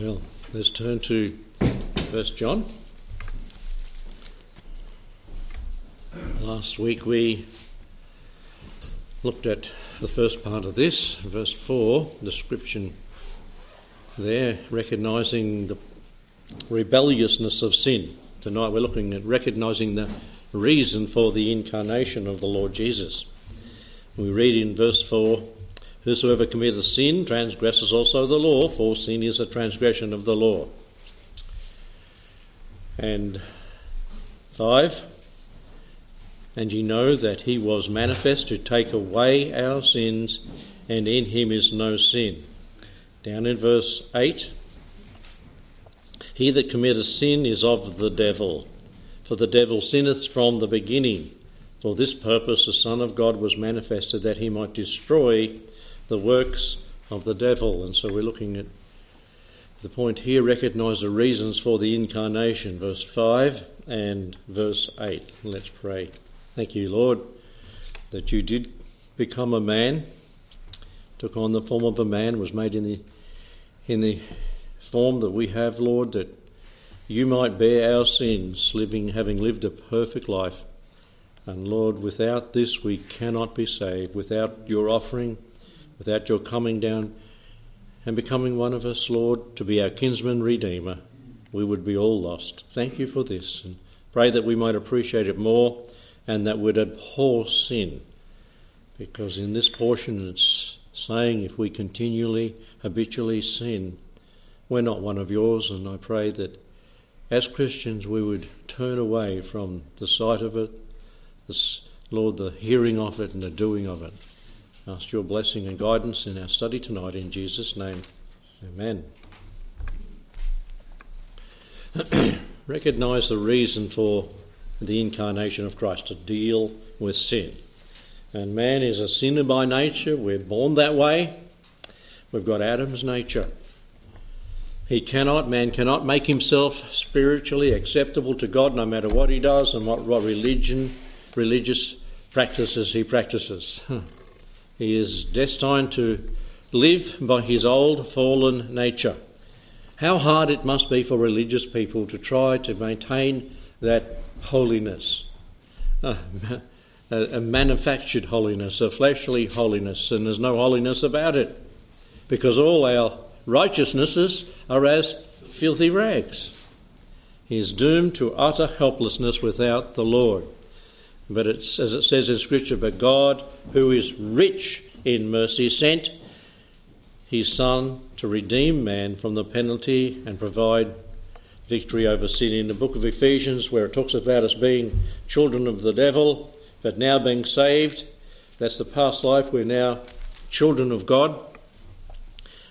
Well, let's turn to First John. Last week we looked at the first part of this, verse 4, description there, recognising the rebelliousness of sin. Tonight we're looking at recognising the reason for the incarnation of the Lord Jesus. We read in verse 4 Whosoever committeth sin transgresses also the law, for sin is a transgression of the law. And 5 And ye know that he was manifest to take away our sins, and in him is no sin. Down in verse 8 He that committeth sin is of the devil, for the devil sinneth from the beginning. For this purpose the Son of God was manifested that he might destroy the works of the devil. And so we're looking at the point here recognise the reasons for the incarnation, verse 5 and verse 8. Let's pray. Thank you, Lord, that you did become a man, took on the form of a man, was made in the in the form that we have, Lord, that you might bear our sins, living having lived a perfect life. And Lord, without this we cannot be saved. Without your offering, without your coming down and becoming one of us, Lord, to be our kinsman redeemer, we would be all lost. Thank you for this and pray that we might appreciate it more and that we'd abhor sin. Because in this portion it's saying if we continually, habitually sin, we're not one of yours, and I pray that as Christians we would turn away from the sight of it, Lord, the hearing of it and the doing of it. Ask your blessing and guidance in our study tonight in Jesus' name. Amen. Recognize the reason for the incarnation of Christ to deal with sin. And man is a sinner by nature. We're born that way. We've got Adam's nature. He cannot, man cannot make himself spiritually acceptable to God no matter what he does and what, what religion, religious practices he practices. He is destined to live by his old fallen nature. How hard it must be for religious people to try to maintain that holiness. Uh, a, a manufactured holiness, a fleshly holiness, and there's no holiness about it because all our righteousnesses are as filthy rags. He is doomed to utter helplessness without the Lord. But it's, as it says in Scripture, but God, who is rich in mercy, sent his Son to redeem man from the penalty and provide victory over sin. In the book of Ephesians, where it talks about us being children of the devil, but now being saved, that's the past life, we're now children of God.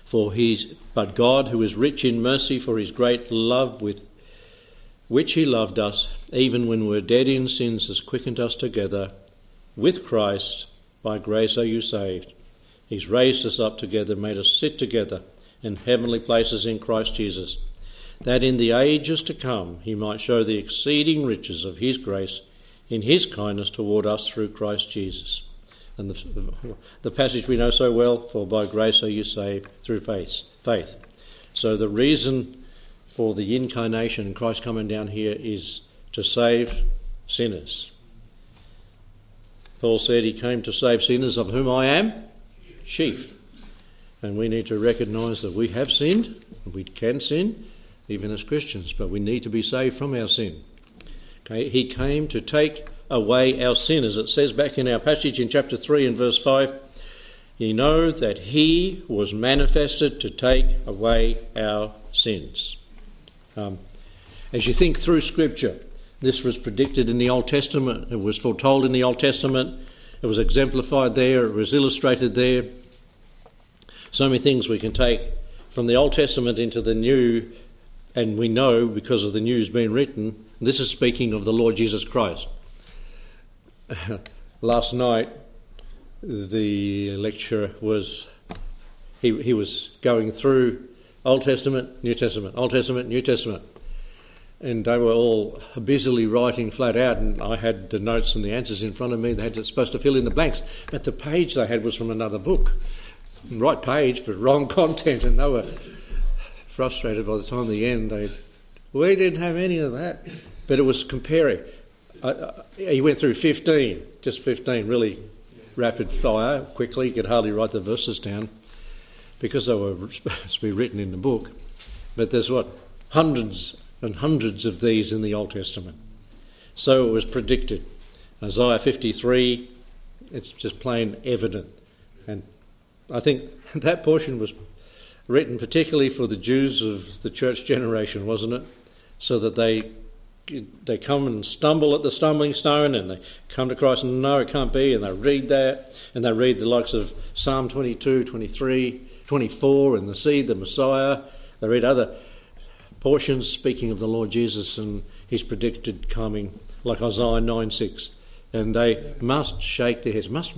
For he's, but God, who is rich in mercy for his great love with which he loved us, even when we were dead in sins, has quickened us together with Christ. By grace are you saved. He's raised us up together, made us sit together in heavenly places in Christ Jesus, that in the ages to come he might show the exceeding riches of his grace in his kindness toward us through Christ Jesus. And the, the passage we know so well, for by grace are you saved through faith. Faith. So the reason for the incarnation, Christ coming down here, is to save sinners. Paul said he came to save sinners, of whom I am chief. And we need to recognise that we have sinned, we can sin, even as Christians, but we need to be saved from our sin. Okay, he came to take away our sin, as it says back in our passage in chapter 3 and verse 5. Ye know that he was manifested to take away our sins. Um, as you think through Scripture, this was predicted in the Old Testament, it was foretold in the Old Testament, it was exemplified there, it was illustrated there. So many things we can take from the Old Testament into the New, and we know because of the news being written, this is speaking of the Lord Jesus Christ. Last night, the lecturer was he, he was going through Old Testament, New Testament, Old Testament, New Testament. And they were all busily writing flat out, and I had the notes and the answers in front of me. They had to, supposed to fill in the blanks, but the page they had was from another book. Right page, but wrong content, and they were frustrated by the time the end. They, we didn't have any of that, but it was comparing. He went through 15, just 15, really rapid fire, quickly. You could hardly write the verses down because they were supposed to be written in the book. But there's what? Hundreds and hundreds of these in the Old Testament. So it was predicted. Isaiah 53, it's just plain evident. And I think that portion was written particularly for the Jews of the church generation, wasn't it? So that they they come and stumble at the stumbling stone and they come to Christ and no, it can't be, and they read that and they read the likes of Psalm 22, 23, 24, and the seed, the Messiah. They read other portions speaking of the Lord Jesus and his predicted coming, like Isaiah 9 6 and they must shake their heads. Must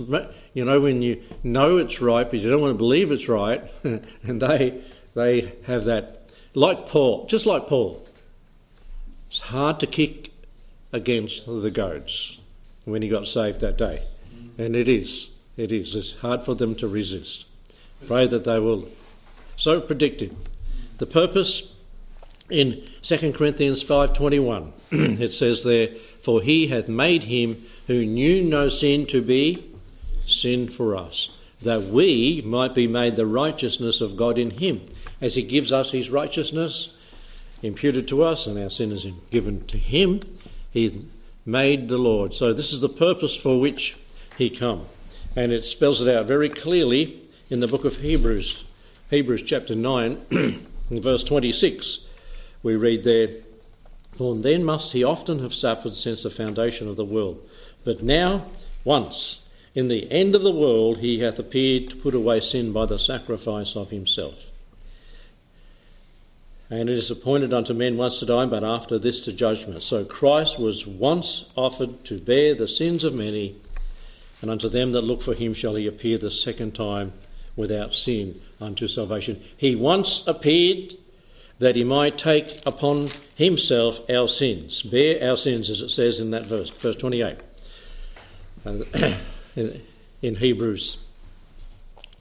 you know when you know it's right, but you don't want to believe it's right, and they they have that like Paul, just like Paul. It's hard to kick against the goats when he got saved that day, and it is, it is. It's hard for them to resist. Pray that they will. So predicted. The purpose in 2 Corinthians 5:21 it says there for he hath made him who knew no sin to be sin for us, that we might be made the righteousness of God in him. As he gives us his righteousness imputed to us, and our sin is given to him, he made the Lord. So this is the purpose for which he come. And it spells it out very clearly in the book of Hebrews, Hebrews chapter 9, verse 26. We read there, For then must he often have suffered since the foundation of the world. But now, once, in the end of the world, he hath appeared to put away sin by the sacrifice of himself. And it is appointed unto men once to die, but after this to judgment. So Christ was once offered to bear the sins of many, and unto them that look for him shall he appear the second time without sin unto salvation. He once appeared that he might take upon himself our sins, bear our sins, as it says in that verse, verse 28. Uh, in Hebrews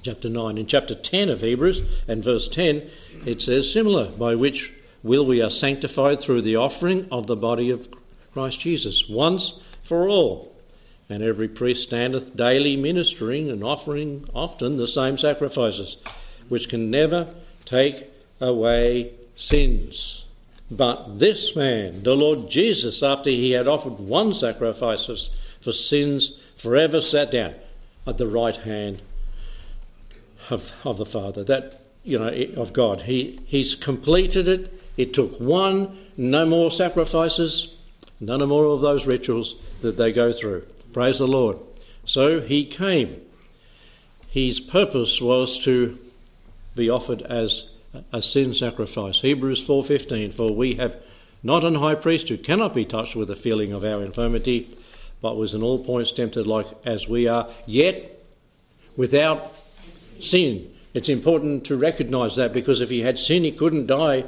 chapter 9. In chapter 10 of Hebrews and verse 10, it says similar, by which will we are sanctified through the offering of the body of Christ Jesus, once for all. And every priest standeth daily ministering and offering often the same sacrifices, which can never take away sins. But this man, the Lord Jesus, after he had offered one sacrifice for sins forever sat down at the right hand of, of the Father, that, you know, of God. He, he's completed it. It took one, no more sacrifices, none more of those rituals that they go through. Praise the Lord. So he came. His purpose was to be offered as a sin sacrifice. Hebrews 4:15 for we have not an high priest who cannot be touched with the feeling of our infirmity but was in all points tempted like as we are, yet without sin. It's important to recognize that because if he had sin, he couldn't die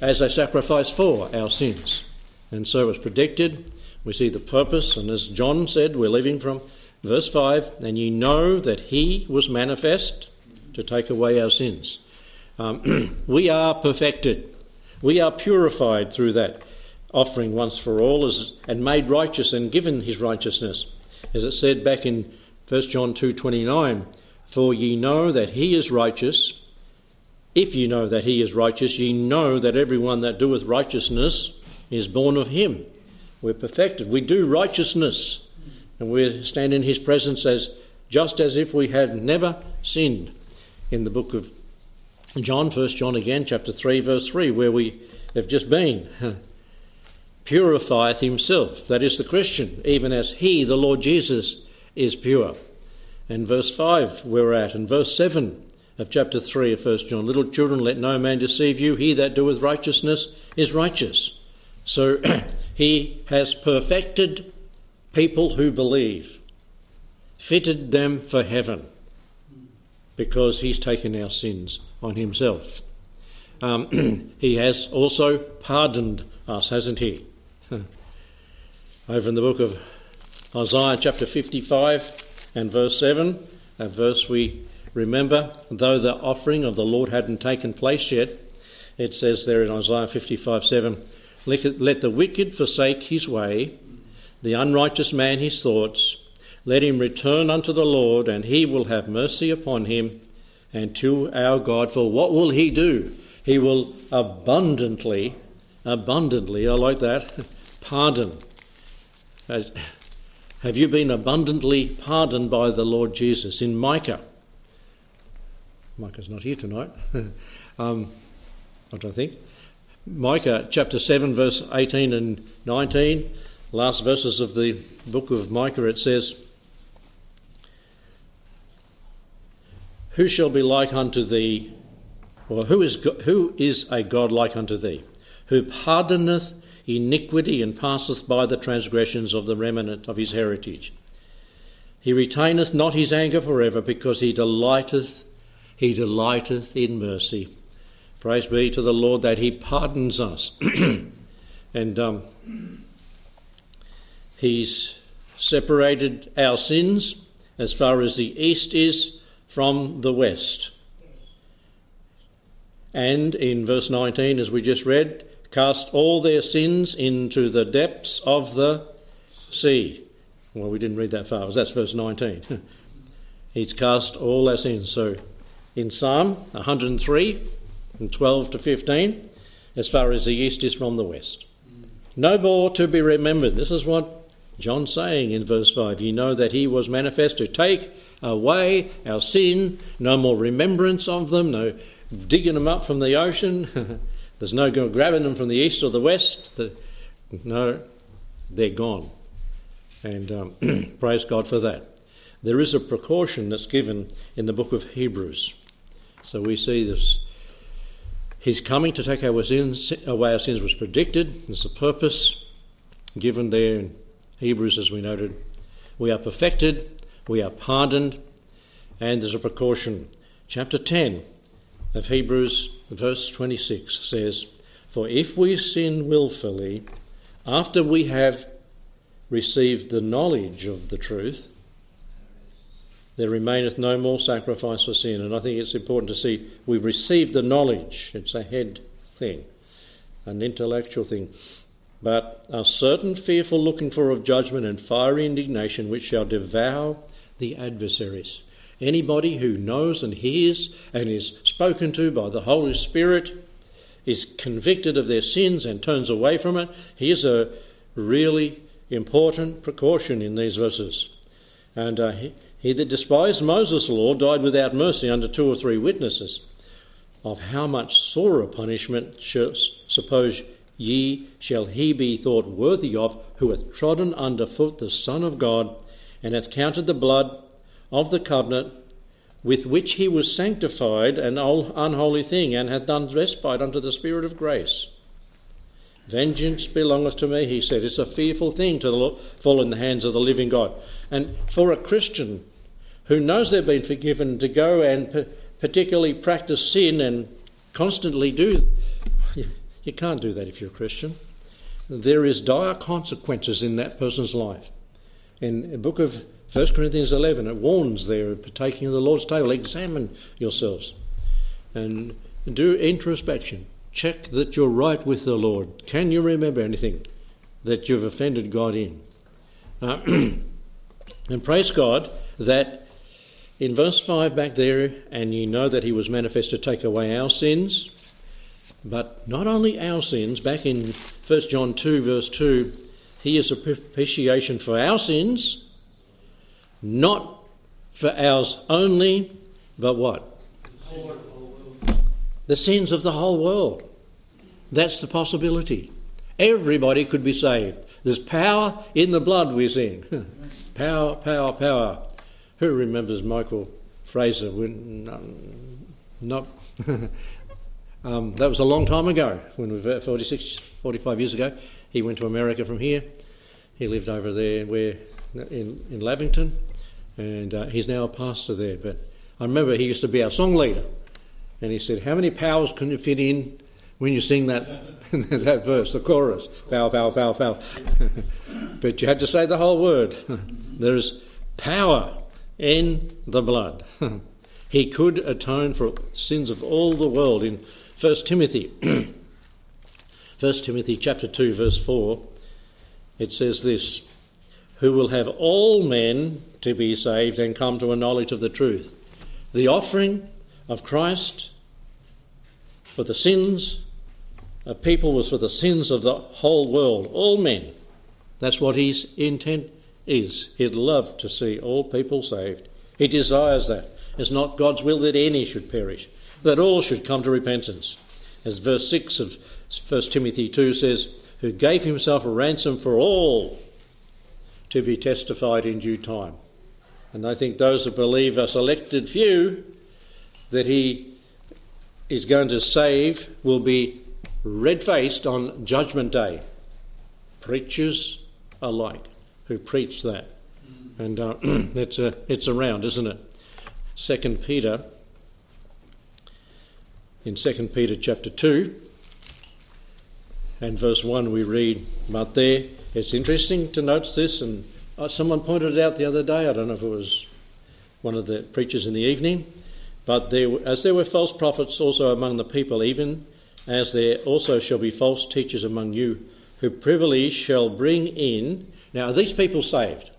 as a sacrifice for our sins. And so it was predicted. We see the purpose, and as John said, we're living from verse 5 and ye know that he was manifest to take away our sins. Um, we are perfected, we are purified through that offering once for all and made righteous and given his righteousness. As it said back in 1 John 2:29, for ye know that he is righteous. If ye know that he is righteous, ye know that everyone that doeth righteousness is born of him. We're perfected. We do righteousness, and we stand in his presence as just as if we have never sinned. In the book of John, 1 John again, chapter 3, verse 3, where we have just been. purifieth himself, that is the Christian, even as he, the Lord Jesus, is pure. And verse 5 we're at, and verse 7 of chapter 3 of 1 John Little children, let no man deceive you. He that doeth righteousness is righteous. So he has perfected people who believe, fitted them for heaven, because he's taken our sins on himself. Um, he has also pardoned us, hasn't he? Over in the book of Isaiah, chapter 55 and verse 7, a verse we remember, though the offering of the Lord hadn't taken place yet, it says there in Isaiah 55 7, let the wicked forsake his way, the unrighteous man his thoughts. Let him return unto the Lord, and he will have mercy upon him, and to our God. For what will he do? He will abundantly, abundantly, I like that, pardon. As, have you been abundantly pardoned by the Lord Jesus? In Micah, Micah's not here tonight. um, I don't think. Micah chapter 7, verse 18 and 19, last verses of the book of Micah, it says, Who shall be like unto thee, or who is, who is a God like unto thee, who pardoneth iniquity and passeth by the transgressions of the remnant of his heritage? He retaineth not his anger forever, because he delighteth, he delighteth in mercy. Praise be to the Lord that He pardons us. and um, He's separated our sins as far as the east is from the west. And in verse 19, as we just read, cast all their sins into the depths of the sea. Well, we didn't read that far, that's verse 19. He's cast all our sins. So in Psalm 103, from 12 to 15, as far as the east is from the west. No more to be remembered. This is what John's saying in verse 5. You know that he was manifest to take away our sin, no more remembrance of them, no digging them up from the ocean. There's no grabbing them from the east or the west. The, no, they're gone. And um, praise God for that. There is a precaution that's given in the book of Hebrews. So we see this His coming to take our sins, away our sins was predicted. There's a purpose given there in Hebrews, as we noted. We are perfected, we are pardoned, and there's a precaution. Chapter 10 of Hebrews, verse 26 says, For if we sin wilfully, after we have received the knowledge of the truth, there remaineth no more sacrifice for sin. And I think it's important to see we've received the knowledge. It's a head thing, an intellectual thing. But a certain fearful looking for of judgment and fiery indignation which shall devour the adversaries. Anybody who knows and hears and is spoken to by the Holy Spirit is convicted of their sins and turns away from it. Here's a really important precaution in these verses. And uh, he that despised Moses' law died without mercy under two or three witnesses. Of how much sorer punishment suppose ye shall he be thought worthy of who hath trodden under foot the Son of God, and hath counted the blood of the covenant with which he was sanctified an unholy thing, and hath done respite unto the Spirit of grace. Vengeance belongeth to me, he said. It's a fearful thing to fall in the hands of the living God. And for a Christian who knows they've been forgiven to go and particularly practice sin and constantly do. You can't do that if you're a Christian. There is dire consequences in that person's life. In the book of 1 Corinthians 11, it warns there partaking of the Lord's table. Examine yourselves and do introspection. Check that you're right with the Lord. Can you remember anything that you've offended God in? Uh, and praise God that in verse 5 back there, and you know that he was manifest to take away our sins, but not only our sins, back in 1 John 2, verse 2, he is a propitiation for our sins, not for ours only, but what? The sins of the whole world. That's the possibility. Everybody could be saved. There's power in the blood, we sing. power, power, power. Who remembers Michael Fraser? Not. um, that was a long time ago, when we were 46, 45 years ago. He went to America from here. He lived over there where in, in Lavington, and uh, he's now a pastor there. But I remember he used to be our song leader, and he said, "How many powers can you fit in when you sing that that verse, the chorus? Power, power, power, power." but you had to say the whole word. there is power in the blood. He could atone for sins of all the world. In 1 Timothy, 1 Timothy chapter 2 verse 4, it says this, who will have all men to be saved and come to a knowledge of the truth. The offering of Christ for the sins of people was for the sins of the whole world, all men. That's what his intent is. He'd love to see all people saved. He desires that. It's not God's will that any should perish, that all should come to repentance. As verse 6 of 1 Timothy 2 says, who gave himself a ransom for all to be testified in due time. And I think those that believe are selected few that he is going to save will be red faced on Judgment Day. Preachers alike who preach that. And uh, it's, a, it's around, isn't it? Second Peter, in Second Peter chapter 2 and verse 1, we read, But there, it's interesting to notice this, and uh, someone pointed it out the other day. I don't know if it was one of the preachers in the evening. But there, as there were false prophets also among the people, even as there also shall be false teachers among you, who privily shall bring in. Now, are these people saved?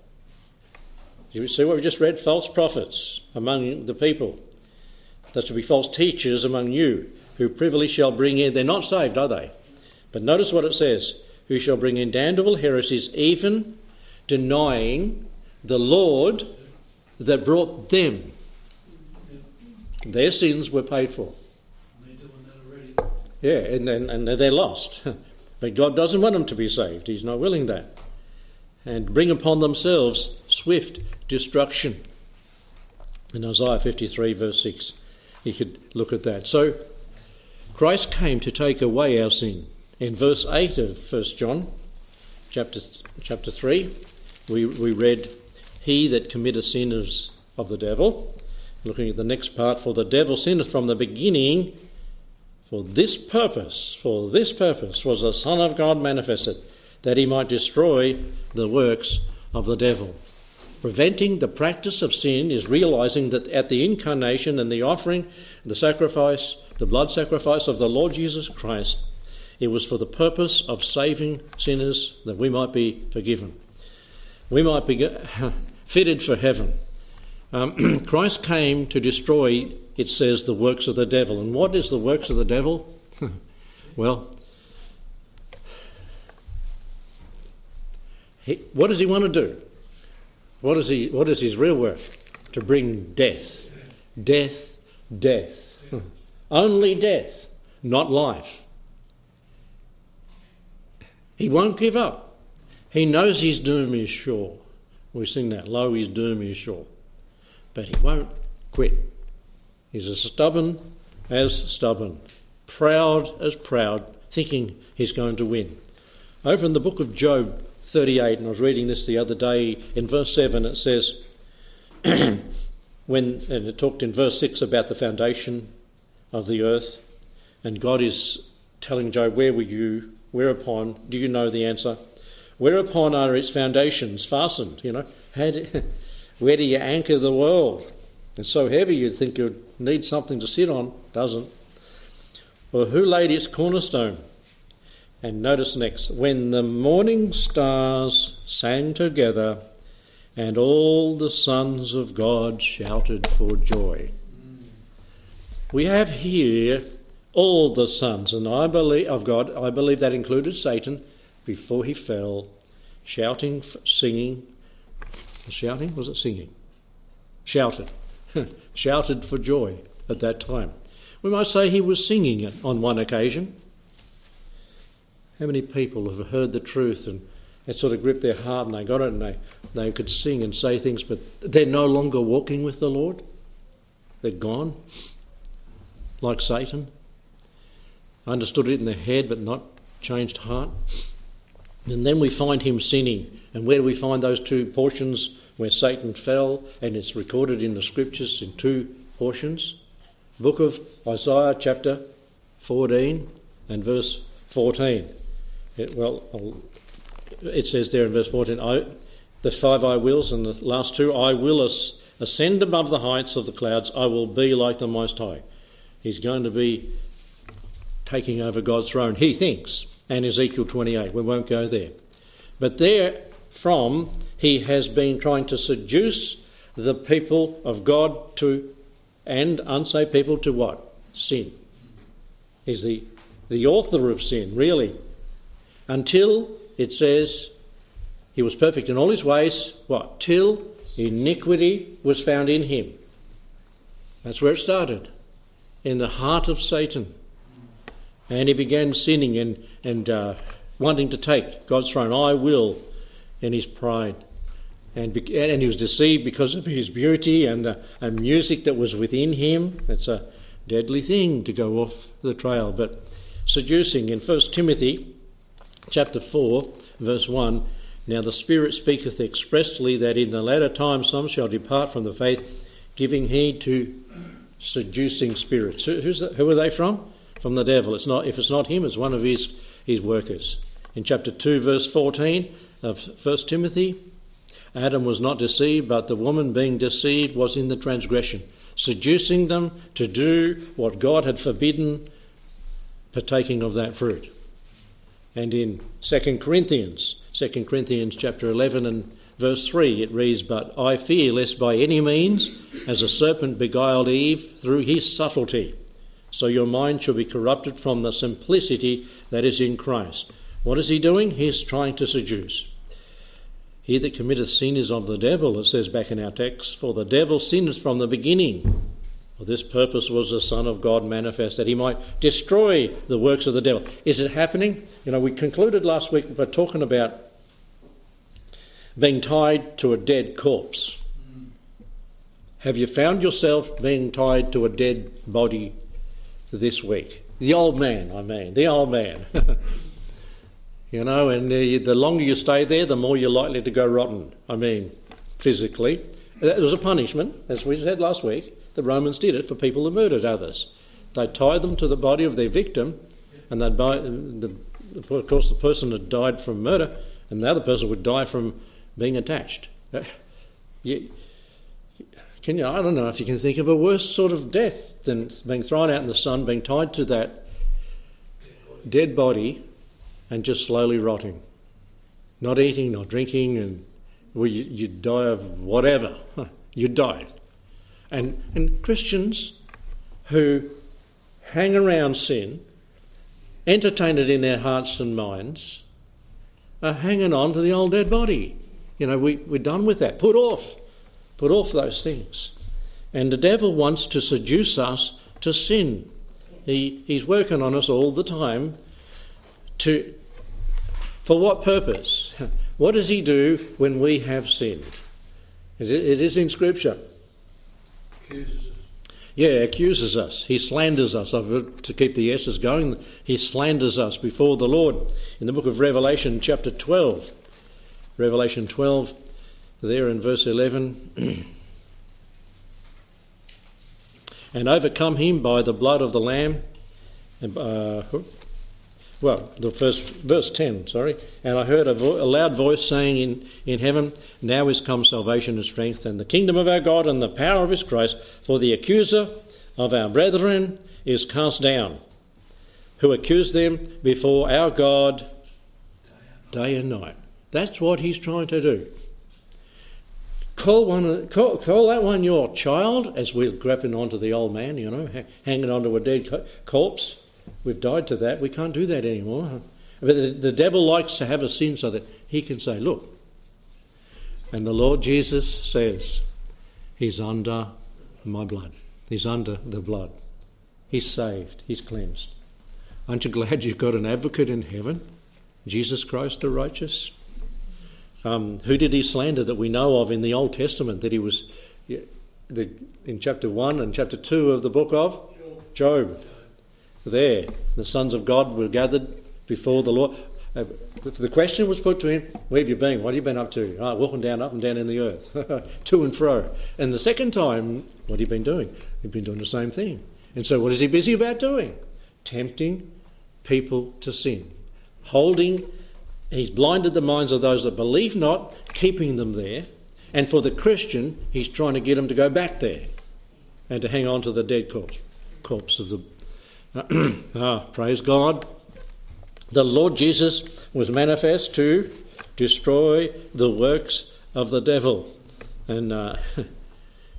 You see what we just read? False prophets among the people. There shall be false teachers among you, who privily shall bring in. They're not saved, are they? But notice what it says who shall bring in damnable heresies, even denying the Lord that brought them. Their sins were paid for. Yeah, and, and, and they're lost. but God doesn't want them to be saved. He's not willing that. And bring upon themselves swift destruction. In Isaiah 53, verse 6, you could look at that. So, Christ came to take away our sin. In verse 8 of 1 John, chapter, chapter 3, we, we read, He that committeth sin is of the devil. Looking at the next part, for the devil sinned from the beginning. For this purpose, for this purpose was the Son of God manifested, that he might destroy the works of the devil. Preventing the practice of sin is realizing that at the incarnation and the offering, the sacrifice, the blood sacrifice of the Lord Jesus Christ, it was for the purpose of saving sinners that we might be forgiven. We might be fitted for heaven. Um, Christ came to destroy, it says, the works of the devil. And what is the works of the devil? well, he, what does he want to do? What is, he, what is his real work? To bring death. Death, death. Hmm. Only death, not life. He won't give up. He knows his doom is sure. We sing that, Lo, his doom is sure but he won't quit. He's as stubborn as stubborn, proud as proud, thinking he's going to win. Over in the book of Job 38, and I was reading this the other day, in verse 7 it says, when, and it talked in verse 6 about the foundation of the earth, and God is telling Job, Where were you? Whereupon, do you know the answer? Whereupon are its foundations fastened? You know, had, where do you anchor the world? It's so heavy you'd think you'd need something to sit on. Doesn't. Well, who laid its cornerstone? And notice next, when the morning stars sang together and all the sons of God shouted for joy. We have here all the sons, and I believe of God, I believe that included Satan before he fell, shouting, singing, shouting? Was it singing? Shouted. Shouted for joy at that time. We might say he was singing on one occasion. How many people have heard the truth and it sort of gripped their heart and they got it and they, they could sing and say things, but they're no longer walking with the Lord? They're gone, like Satan. Understood it in their head but not changed heart. And then we find him sinning. And where do we find those two portions where Satan fell? And it's recorded in the scriptures in two portions. Book of Isaiah, chapter 14 and verse 14. Well, it says there in verse 14, I, the five I wills and the last two, I will ascend above the heights of the clouds, I will be like the Most High. He's going to be taking over God's throne, he thinks, and Ezekiel 28. We won't go there. But there from he has been trying to seduce the people of God to and unsaved people to what? Sin. He's the, the author of sin, really. Until it says he was perfect in all his ways, what? Till iniquity was found in him. That's where it started, in the heart of Satan. And he began sinning and, and uh, wanting to take God's throne. I will in his pride. And, and he was deceived because of his beauty and the and music that was within him. It's a deadly thing to go off the trail. But seducing in First Timothy chapter 4, verse 1 Now the Spirit speaketh expressly that in the latter time some shall depart from the faith, giving heed to seducing spirits. Who, that, who are they from? From the devil. It's not, if it's not him, it's one of his, his workers. In chapter 2, verse 14, of 1 Timothy. Adam was not deceived, but the woman being deceived was in the transgression, seducing them to do what God had forbidden, partaking of that fruit. And in 2 Corinthians, 2 Corinthians chapter 11 and verse 3, it reads, But I fear lest by any means, as a serpent beguiled Eve through his subtlety, so your mind shall be corrupted from the simplicity that is in Christ. What is he doing? He's trying to seduce. He that committeth sin is of the devil, it says back in our text, for the devil sinned from the beginning. For this purpose was the Son of God manifest, that he might destroy the works of the devil. Is it happening? You know, we concluded last week by talking about being tied to a dead corpse. Have you found yourself being tied to a dead body this week? The old man, I mean, the old man. You know, and uh, the, the longer you stay there, the more you're likely to go rotten. I mean, physically. It was a punishment, as we said last week. The Romans did it for people who murdered others. They tied them to the body of their victim, and they'd buy, the, of course, the person had died from murder, and the other person would die from being attached. Uh, you, can you, I don't know if you can think of a worse sort of death than being thrown out in the sun, being tied to that dead body and just slowly rotting. Not eating, not drinking, and well, you, you die of whatever. you die. And, and Christians who hang around sin, entertain it in their hearts and minds, are hanging on to the old dead body. You know, we, we're done with that. Put off. Put off those things. And the devil wants to seduce us to sin. He, he's working on us all the time to, for what purpose? What does he do when we have sinned? It is in Scripture. Accuses us. Yeah, accuses us. He slanders us. I've, To keep the S's going, he slanders us before the Lord. In the book of Revelation, chapter 12, Revelation 12, there in verse 11, and overcome him by the blood of the Lamb. And, uh, well, the first verse 10, sorry. And I heard a, vo- a, loud voice saying in, in heaven, Now is come salvation and strength, and the kingdom of our God, and the power of his Christ, for the accuser of our brethren is cast down, who accused them before our God day and night. That's what he's trying to do. Call, one, call, call that one your child, as we're grappling onto the old man, you know, hanging onto a dead corpse We've died to that. We can't do that anymore. But the, the devil likes to have a sin so that he can say, Look. And the Lord Jesus says, He's under my blood. He's under the blood. He's saved. He's cleansed. Aren't you glad you've got an advocate in heaven? Jesus Christ the righteous. Um, who did he slander that we know of in the Old Testament? That he was the, in chapter 1 and chapter 2 of the book of Job there. The sons of God were gathered before the Lord. Uh, the question was put to him, Where have you been? What have you been up to? Oh, walking down, up and down in the earth, to and fro. And the second time, what have you been doing? He'd been doing the same thing. And so, what is he busy about doing? Tempting people to sin. Holding, he's blinded the minds of those that believe not, keeping them there. And for the Christian, he's trying to get them to go back there and to hang on to the dead corpse, corpse of the. ah, praise God. The Lord Jesus was manifest to destroy the works of the devil and uh,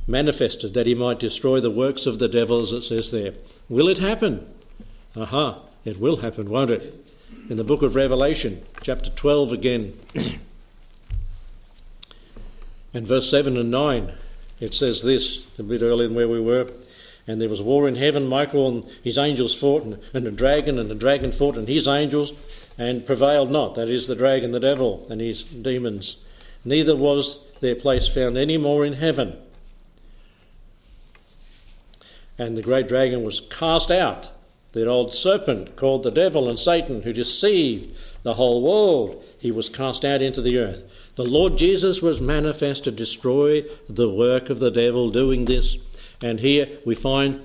manifested that he might destroy the works of the devil, as it says there. Will it happen? Aha, it will happen, won't it? In the book of Revelation, chapter 12 again, and verse 7 and 9, it says this, a bit earlier than where we were. And there was war in heaven. Michael and his angels fought, and, and dragon, and the dragon fought, and his angels, and prevailed not. That is the dragon, the devil, and his demons. Neither was their place found any more in heaven. And the great dragon was cast out, that old serpent called the devil and Satan, who deceived the whole world. He was cast out into the earth. The Lord Jesus was manifest to destroy the work of the devil doing this. And here we find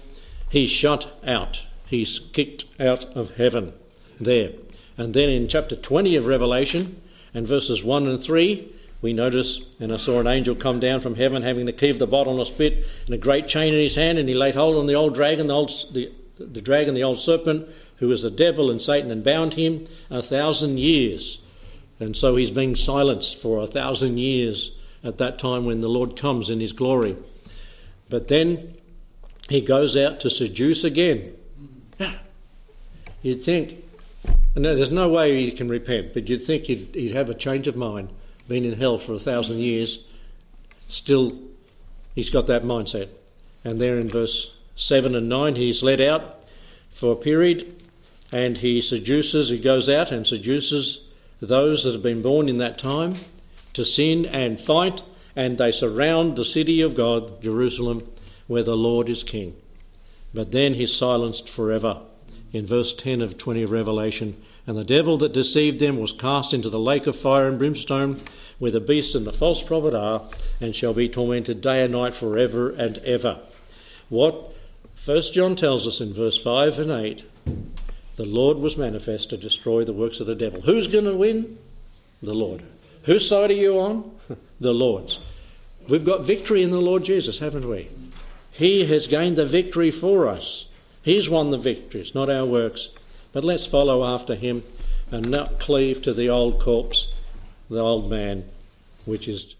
he's shut out. He's kicked out of heaven there. And then in chapter 20 of Revelation and verses 1 and 3, we notice, and I saw an angel come down from heaven having the key of the bottomless pit and a great chain in his hand, and he laid hold on the old dragon, the, old, the, the dragon, the old serpent, who is the devil and Satan, and bound him a thousand years. And so he's being silenced for a thousand years at that time when the Lord comes in his glory. But then he goes out to seduce again. You'd think, no, there's no way he can repent, but you'd think he'd, he'd have a change of mind been in hell for a thousand years, still he's got that mindset. And there in verse 7 and 9, he's led out for a period and he seduces, he goes out and seduces those that have been born in that time to sin and fight, and they surround the city of God, Jerusalem, where the Lord is king. But then he's silenced forever. In verse 10 of 20 of Revelation, and the devil that deceived them was cast into the lake of fire and brimstone, where the beast and the false prophet are, and shall be tormented day and night forever and ever. What First John tells us in verse 5 and 8 the Lord was manifest to destroy the works of the devil. Who's going to win? The Lord. Whose side are you on? the Lord's. We've got victory in the Lord Jesus, haven't we? He has gained the victory for us. He's won the victories, not our works. But let's follow after him and not cleave to the old corpse, the old man, which is